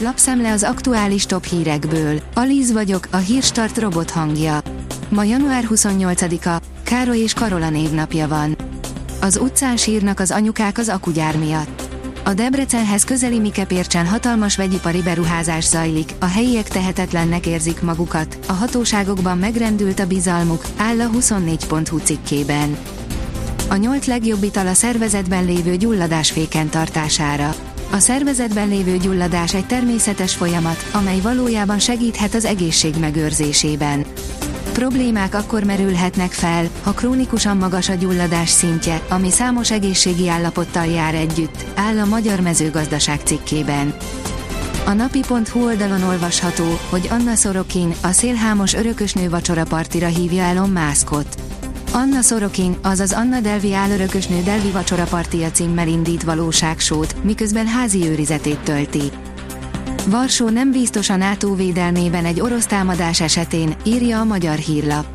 Lapszemle az aktuális top hírekből. Alíz vagyok, a hírstart robot hangja. Ma január 28-a, Károly és Karola névnapja van. Az utcán sírnak az anyukák az akugyár miatt. A Debrecenhez közeli Mikepércsen hatalmas vegyipari beruházás zajlik, a helyiek tehetetlennek érzik magukat, a hatóságokban megrendült a bizalmuk, áll a 24.hu cikkében. A nyolc legjobb ital a szervezetben lévő gyulladásféken tartására. A szervezetben lévő gyulladás egy természetes folyamat, amely valójában segíthet az egészség megőrzésében. Problémák akkor merülhetnek fel, ha krónikusan magas a gyulladás szintje, ami számos egészségi állapottal jár együtt, áll a Magyar Mezőgazdaság cikkében. A napi.hu oldalon olvasható, hogy Anna Sorokin, a szélhámos örökösnő vacsorapartira hívja Elon Muskot. Anna Sorokin, azaz Anna Delvi állörökösnő Delvi vacsorapartia címmel indít valóságsót, miközben házi őrizetét tölti. Varsó nem biztos a NATO védelmében egy orosz támadás esetén, írja a magyar hírlap.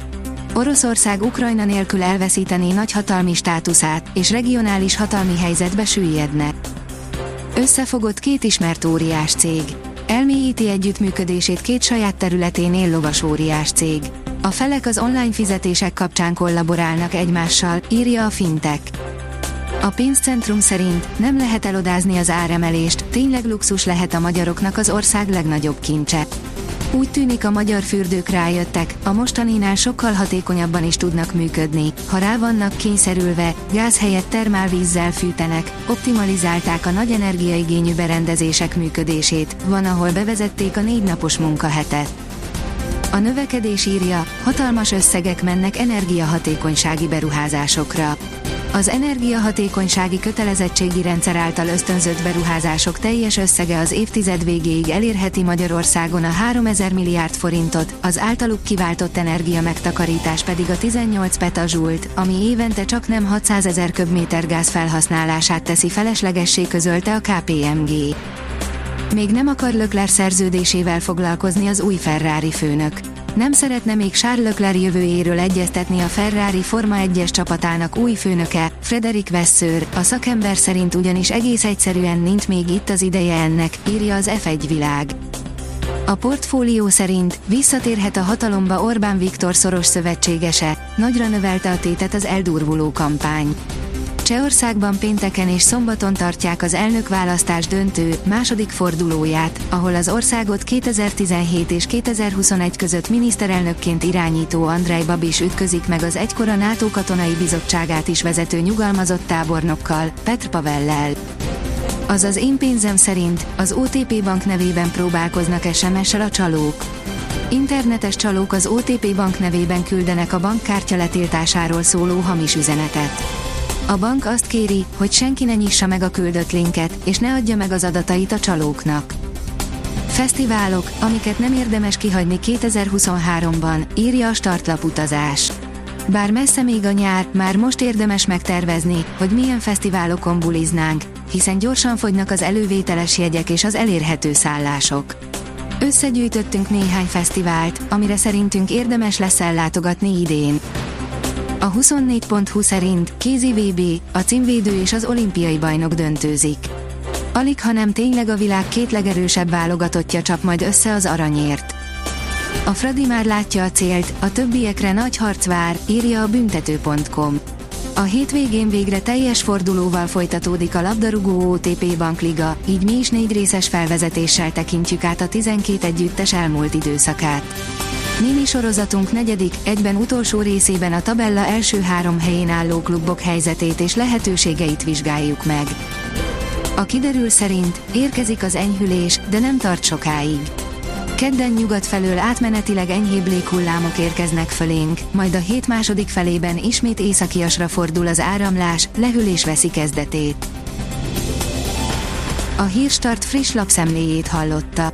Oroszország Ukrajna nélkül elveszítené nagyhatalmi státuszát, és regionális hatalmi helyzetbe süllyedne. Összefogott két ismert óriás cég. Elmélyíti együttműködését két saját területén él lovas óriás cég. A felek az online fizetések kapcsán kollaborálnak egymással, írja a Fintech. A pénzcentrum szerint nem lehet elodázni az áremelést, tényleg luxus lehet a magyaroknak az ország legnagyobb kincse. Úgy tűnik a magyar fürdők rájöttek, a mostaninál sokkal hatékonyabban is tudnak működni, ha rá vannak kényszerülve, gáz helyett termálvízzel fűtenek, optimalizálták a nagy energiaigényű berendezések működését, van ahol bevezették a négy napos munkahetet. A növekedés írja, hatalmas összegek mennek energiahatékonysági beruházásokra. Az energiahatékonysági kötelezettségi rendszer által ösztönzött beruházások teljes összege az évtized végéig elérheti Magyarországon a 3000 milliárd forintot, az általuk kiváltott energia megtakarítás pedig a 18 petazsult, ami évente csak nem 600 ezer köbméter gáz felhasználását teszi feleslegessé közölte a KPMG. Még nem akar Lökler szerződésével foglalkozni az új Ferrari főnök nem szeretne még Charles Leclerc jövőjéről egyeztetni a Ferrari Forma 1-es csapatának új főnöke, Frederik Vasseur, a szakember szerint ugyanis egész egyszerűen nincs még itt az ideje ennek, írja az F1 világ. A portfólió szerint visszatérhet a hatalomba Orbán Viktor szoros szövetségese, nagyra növelte a tétet az eldurvuló kampány. Csehországban pénteken és szombaton tartják az elnökválasztás döntő, második fordulóját, ahol az országot 2017 és 2021 között miniszterelnökként irányító Andrej Babis ütközik meg az egykor NATO katonai bizottságát is vezető nyugalmazott tábornokkal, Petr Pavellel. Az az én pénzem szerint az OTP bank nevében próbálkoznak SMS-sel a csalók. Internetes csalók az OTP bank nevében küldenek a bankkártya letiltásáról szóló hamis üzenetet. A bank azt kéri, hogy senki ne nyissa meg a küldött linket, és ne adja meg az adatait a csalóknak. Fesztiválok, amiket nem érdemes kihagyni 2023-ban, írja a startlap utazás. Bár messze még a nyár, már most érdemes megtervezni, hogy milyen fesztiválokon buliznánk, hiszen gyorsan fogynak az elővételes jegyek és az elérhető szállások. Összegyűjtöttünk néhány fesztivált, amire szerintünk érdemes lesz ellátogatni idén. A 24.20 szerint kézi VB, a címvédő és az olimpiai bajnok döntőzik. Alig, hanem tényleg a világ két legerősebb válogatottja csap majd össze az aranyért. A Fradi már látja a célt, a többiekre nagy harc vár, írja a büntető.com. A hétvégén végre teljes fordulóval folytatódik a labdarúgó OTP Bankliga, így mi is négy részes felvezetéssel tekintjük át a 12 együttes elmúlt időszakát. Mini sorozatunk negyedik, egyben utolsó részében a tabella első három helyén álló klubok helyzetét és lehetőségeit vizsgáljuk meg. A kiderül szerint érkezik az enyhülés, de nem tart sokáig. Kedden nyugat felől átmenetileg enyhébb léghullámok érkeznek fölénk, majd a hét második felében ismét északiasra fordul az áramlás, lehűlés veszi kezdetét. A Hírstart friss lapszemléjét hallotta.